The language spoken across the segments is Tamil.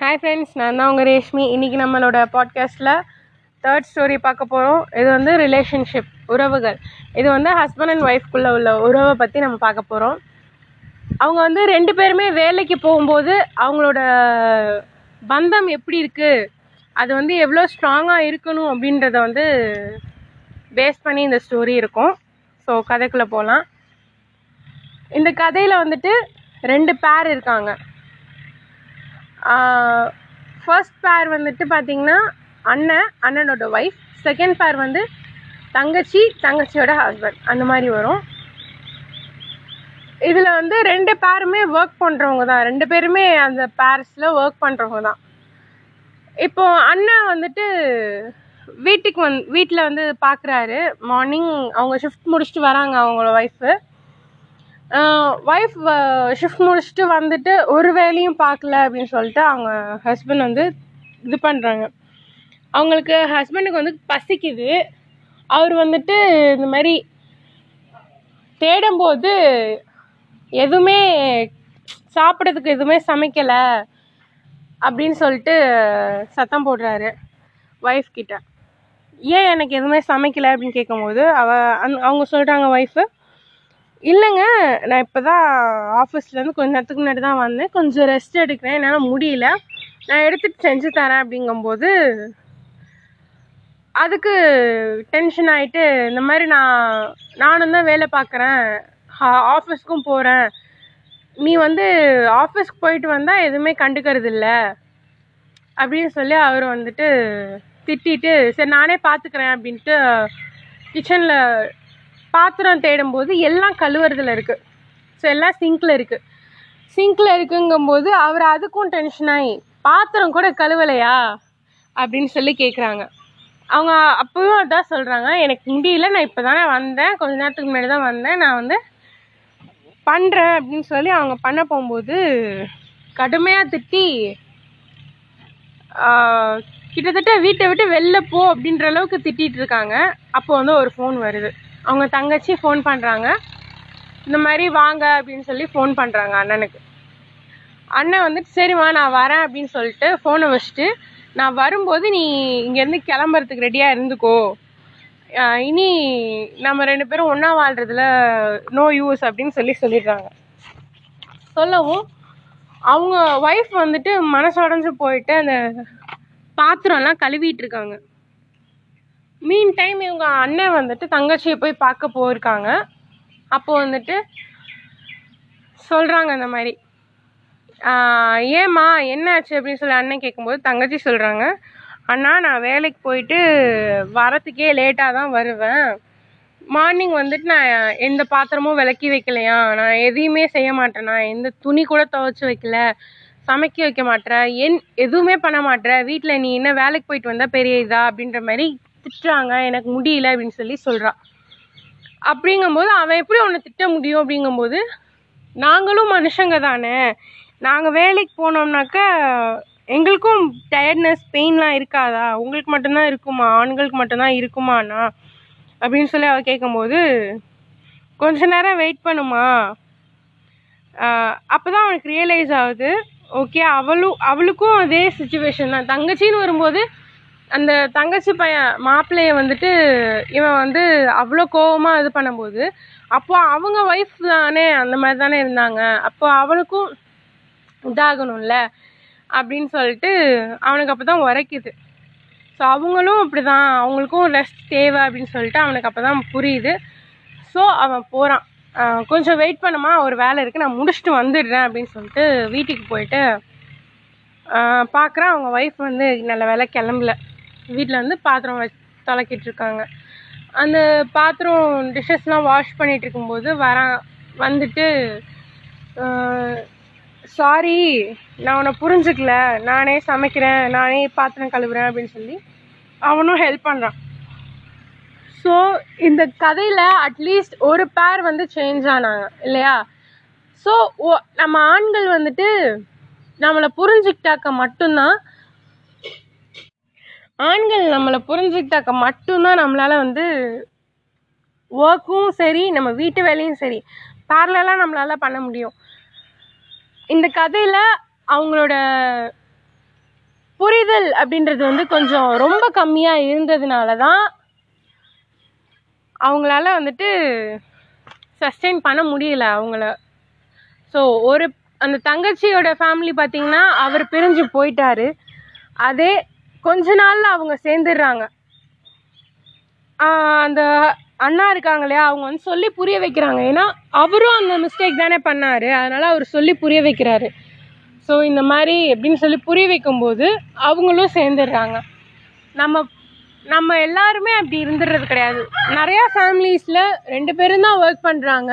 ஹாய் ஃப்ரெண்ட்ஸ் நான் தான் உங்கள் ரேஷ்மி. இன்றைக்கி நம்மளோட பாட்காஸ்ட்டில் தேர்ட் ஸ்டோரி பார்க்க போகிறோம் இது வந்து ரிலேஷன்ஷிப் உறவுகள். இது வந்து ஹஸ்பண்ட் அண்ட் ஒய்ஃப்குள்ளே உள்ள உறவை பற்றி நம்ம பார்க்க போகிறோம் அவங்க வந்து ரெண்டு பேருமே வேலைக்கு போகும்போது அவங்களோட பந்தம் எப்படி இருக்குது அது வந்து எவ்வளோ ஸ்ட்ராங்காக இருக்கணும் அப்படின்றத வந்து பேஸ் பண்ணி இந்த ஸ்டோரி இருக்கும். ஸோ கதைக்குள்ளே போகலாம் இந்த கதையில் வந்துட்டு ரெண்டு பேர் இருக்காங்க. ஃபர்ஸ்ட் பேர் வந்துட்டு பார்த்தீங்கன்னா அண்ணன் அண்ணனோட ஒய்ஃப் செகண்ட் பேர் வந்து தங்கச்சி தங்கச்சியோட ஹஸ்பண்ட் அந்த மாதிரி வரும். இதில் வந்து ரெண்டு பேருமே ஒர்க் பண்ணுறவங்க தான். ரெண்டு பேருமே அந்த பேர்ஸில் ஒர்க் பண்ணுறவங்க தான். இப்போ அண்ணன் வந்துட்டு வீட்டுக்கு வந் வீட்டில் வந்து பார்க்குறாரு மார்னிங் அவங்க ஷிஃப்ட் முடிச்சுட்டு வராங்க அவங்களோட ஒய்ஃபு ஒய்ஃப் ஷிஃப்ட் முடிச்சுட்டு வந்துட்டு ஒரு வேலையும் பார்க்கல அப்படின்னு சொல்லிட்டு அவங்க ஹஸ்பண்ட் வந்து இது பண்ணுறாங்க அவங்களுக்கு ஹஸ்பண்டுக்கு வந்து பசிக்குது. அவர் வந்துட்டு இந்த மாதிரி தேடும்போது எதுவுமே சாப்பிட்றதுக்கு எதுவுமே சமைக்கலை அப்படின்னு சொல்லிட்டு சத்தம் போடுறாரு ஒய்ஃப் கிட்ட. ஏன் எனக்கு எதுவுமே சமைக்கலை அப்படின்னு கேட்கும்போது அவ அந் அவங்க சொல்கிறாங்க ஒய்ஃபு இல்லைங்க நான் இப்போ தான் ஆஃபீஸ்லேருந்து கொஞ்ச நேரத்துக்கு முன்னாடி தான் வந்தேன். கொஞ்சம் ரெஸ்ட் எடுக்கிறேன். என்னால் முடியல. நான் எடுத்துகிட்டு செஞ்சு தரேன் அப்படிங்கும்போது அதுக்கு டென்ஷன் ஆகிட்டு இந்த மாதிரி நான் நானும் தான் வேலை பார்க்குறேன். ஆஃபீஸ்க்கும் போகிறேன் நீ வந்து ஆஃபீஸ்க்கு போயிட்டு வந்தால் எதுவுமே கண்டுக்கிறது இல்லை. அப்படின்னு சொல்லி அவர் வந்துட்டு திட்டிட்டு சரி நானே பார்த்துக்கிறேன் அப்படின்ட்டு கிச்சனில் பாத்திரம் தேடும்போது எல்லாம் கழுவுறதுல இருக்குது ஸோ எல்லாம் சிங்க்கில் இருக்குது சிங்க்கில் இருக்குங்கும்போது அவர் அதுக்கும் டென்ஷன் ஆகி பாத்திரம் கூட கழுவலையா? அப்படின்னு சொல்லி கேட்குறாங்க அவங்க அப்பவும் அதான் சொல்கிறாங்க எனக்கு முடியல நான் இப்போ தானே வந்தேன். கொஞ்ச நேரத்துக்கு முன்னாடி தான் வந்தேன். நான் வந்து பண்ணுறேன் அப்படின்னு சொல்லி அவங்க பண்ண போகும்போது கடுமையாக திட்டி கிட்டத்தட்ட வீட்டை விட்டு வெளில போ அப்படின்ற அளவுக்கு திட்டிகிட்டு இருக்காங்க. அப்போ வந்து ஒரு ஃபோன் வருது. அவங்க தங்கச்சி ஃபோன் பண்ணுறாங்க இந்த மாதிரி வாங்க அப்படின்னு சொல்லி ஃபோன் பண்ணுறாங்க அண்ணனுக்கு. அண்ணன் வந்துட்டு சரிம்மா நான் வரேன் அப்படின்னு சொல்லிட்டு ஃபோனை வச்சுட்டு நான் வரும்போது நீ இங்கேருந்து கிளம்புறதுக்கு ரெடியாக இருந்துக்கோ. இனி நம்ம ரெண்டு பேரும் ஒன்றா வாழ்கிறதுல நோ யூஸ் அப்படின்னு சொல்லி சொல்லிடுறாங்க. சொல்லவும் அவங்க ஒய்ஃப் வந்துட்டு மனசு உடஞ்சு போயிட்டு அந்த பாத்திரம்லாம் கழுவிட்டு இருக்காங்க. மீன் டைம் இவங்க அண்ணன் வந்துட்டு தங்கச்சியை போய் பார்க்க போயிருக்காங்க. அப்போ வந்துட்டு சொல்கிறாங்க இந்த மாதிரி. ஏம்மா என்ன ஆச்சு? அப்படின்னு சொல்லி அண்ணன் கேட்கும்போது தங்கச்சி சொல்கிறாங்க அண்ணா நான் வேலைக்கு போயிட்டு வரத்துக்கே லேட்டாக தான் வருவேன். மார்னிங் வந்துட்டு நான் எந்த பாத்திரமும் விளக்கி வைக்கலையா? நான் எதையுமே செய்ய மாட்டேனா. எந்த துணி கூட துவைச்சி வைக்கல. சமைக்க வைக்க மாட்டேன் என் எதுவுமே பண்ண மாட்டேன் வீட்டில் நீ என்ன வேலைக்கு போயிட்டு வந்தால் பெரிய இதா? அப்படின்ற மாதிரி திட்டுறாங்க எனக்கு முடியல அப்படின்னு சொல்லி சொல்கிறான் அப்படிங்கும்போது அவன் எப்படி உன்னை திட்ட முடியும் அப்படிங்கும்போது நாங்களும் மனுஷங்க தானே. நாங்கள் வேலைக்கு போனோம்னாக்கா எங்களுக்கும் டயர்ட்னஸ் பெயின்லாம் இருக்காதா? உங்களுக்கு மட்டும்தான் இருக்குமா? ஆண்களுக்கு மட்டும்தான் இருக்குமாண்ணா? அப்படின்னு சொல்லி அவள் கேட்கும்போது கொஞ்ச நேரம் வெயிட் பண்ணுமா? அப்போ தான் அவனுக்கு ரியலைஸ் ஆகுது ஓகே அவளும் அவளுக்கும் அதே சுச்சுவேஷன் தான். தங்கச்சின்னு வரும்போது அந்த தங்கச்சி பையன் மாப்பிள்ளையை வந்துட்டு இவன் வந்து அவ்வளோ கோவமாக இது பண்ணும்போது அப்போ அவங்க ஒய்ஃப் தானே அந்த மாதிரி தானே இருந்தாங்க. அப்போது அவனுக்கும் இதாகணும்ல அப்படின்னு சொல்லிட்டு அவனுக்கு அப்போ தான் உரைக்குது. ஸோ அவங்களும் அப்படி தான் அவங்களுக்கும் ரெஸ்ட் தேவை அப்படின்னு சொல்லிட்டு அவனுக்கு அப்போ தான் புரியுது. ஸோ அவன் போகிறான் கொஞ்சம் வெயிட் பண்ணுமா? ஒரு வேலை இருக்குது நான் முடிச்சுட்டு வந்துடுறேன் அப்படின்னு சொல்லிட்டு வீட்டுக்கு போயிட்டு பார்க்குறான் அவங்க ஒய்ஃப் வந்து நல்ல வேலை கிளம்பல. வீட்டில் வந்து பாத்திரம் வச்சு தொலைக்கிட்டு இருக்காங்க அந்த பாத்திரம் டிஷ்ஷஸ்லாம் வாஷ் பண்ணிகிட்டு இருக்கும்போது வரான் வந்துட்டு சாரி நான் உன்னை புரிஞ்சுக்கல. நானே சமைக்கிறேன். நானே பாத்திரம் கழுவுறேன். அப்படின்னு சொல்லி அவனும் ஹெல்ப் பண்ணுறான் ஸோ இந்த கதையில் அட்லீஸ்ட் ஒரு பேர் வந்து சேஞ்ச் ஆனாங்க. இல்லையா? ஸோ ஓ நம்ம ஆண்கள் வந்துட்டு நம்மளை புரிஞ்சுக்கிட்டாக்க மட்டும்தான் ஆண்கள் நம்மளை புரிஞ்சுக்கிட்டாக்க மட்டும்தான் நம்மளால் வந்து ஒர்க்கும் சரி நம்ம வீட்டு வேலையும் சரி பேரலாக நம்மளால் பண்ண முடியும். இந்த கதையில் அவங்களோட புரிதல் அப்படின்றது வந்து கொஞ்சம் ரொம்ப கம்மியாக இருந்ததுனால தான் அவங்களால வந்துட்டு சஸ்டெயின் பண்ண முடியல அவங்கள. ஸோ ஒரு அந்த தங்கச்சியோட ஃபேமிலி பார்த்திங்கன்னா அவர் பிரிஞ்சு போயிட்டாரு. அதே கொஞ்ச நாளில் அவங்க சேர்ந்துடுறாங்க. அந்த அண்ணா இருக்காங்க இல்லையா அவங்க வந்து சொல்லி புரிய வைக்கிறாங்க. ஏன்னா அவரும் அந்த மிஸ்டேக் தானே பண்ணாரு. அதனால் அவர் சொல்லி புரிய வைக்கிறாரு. ஸோ இந்த மாதிரி எப்படின்னு சொல்லி புரிய வைக்கும்போது அவங்களும் சேர்ந்துடுறாங்க. நம்ம நம்ம எல்லாருமே அப்படி இருந்துடுறது கிடையாது. நிறையா ஃபேமிலிஸில் ரெண்டு பேரும் தான் ஒர்க் பண்ணுறாங்க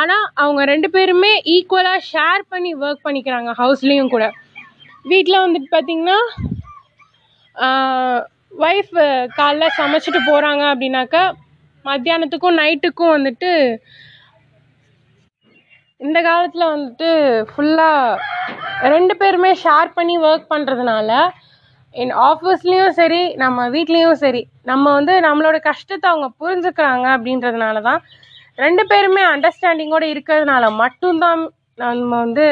ஆனால் அவங்க ரெண்டு பேருமே ஈக்குவலாக ஷேர் பண்ணி ஒர்க் பண்ணிக்கிறாங்க ஹவுஸ்லேயும் கூட. வீட்டில் வந்துட்டு பார்த்திங்கன்னா ஒய்ஃப் காலைல சமைச்சிட்டு போகிறாங்க அப்படின்னாக்கா மத்தியானத்துக்கும் நைட்டுக்கும் வந்துட்டு இந்த காலத்தில் வந்துட்டு ஃபுல்லாக ரெண்டு பேருமே ஷேர் பண்ணி ஒர்க் பண்ணுறதுனால என் ஆஃபீஸ்லேயும் சரி நம்ம வீட்லேயும் சரி நம்ம வந்து நம்மளோட கஷ்டத்தை அவங்க புரிஞ்சுக்கிறாங்க அப்படின்றதுனால தான் ரெண்டு பேருமே அண்டர்ஸ்டாண்டிங்கோடு இருக்கிறதுனால மட்டும்தான் நம்ம வந்து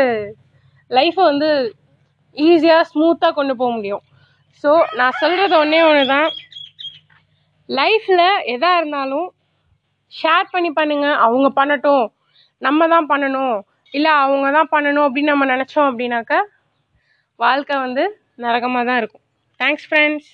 லைஃப்பை வந்து ஈஸியாக ஸ்மூத்தாக கொண்டு போக முடியும். ஸோ நான் சொல்கிறது ஒன்றே ஒன்று தான் லைஃப்பில் எதாக இருந்தாலும் ஷேர் பண்ணி பண்ணுங்கள் அவங்க பண்ணட்டும். நம்ம தான் பண்ணணும். இல்லை அவங்க தான் பண்ணணும் அப்படின்னு நம்ம நினச்சோம் அப்படின்னாக்கா வாழ்க்கை வந்து நரகமாக தான் இருக்கும். Thanks friends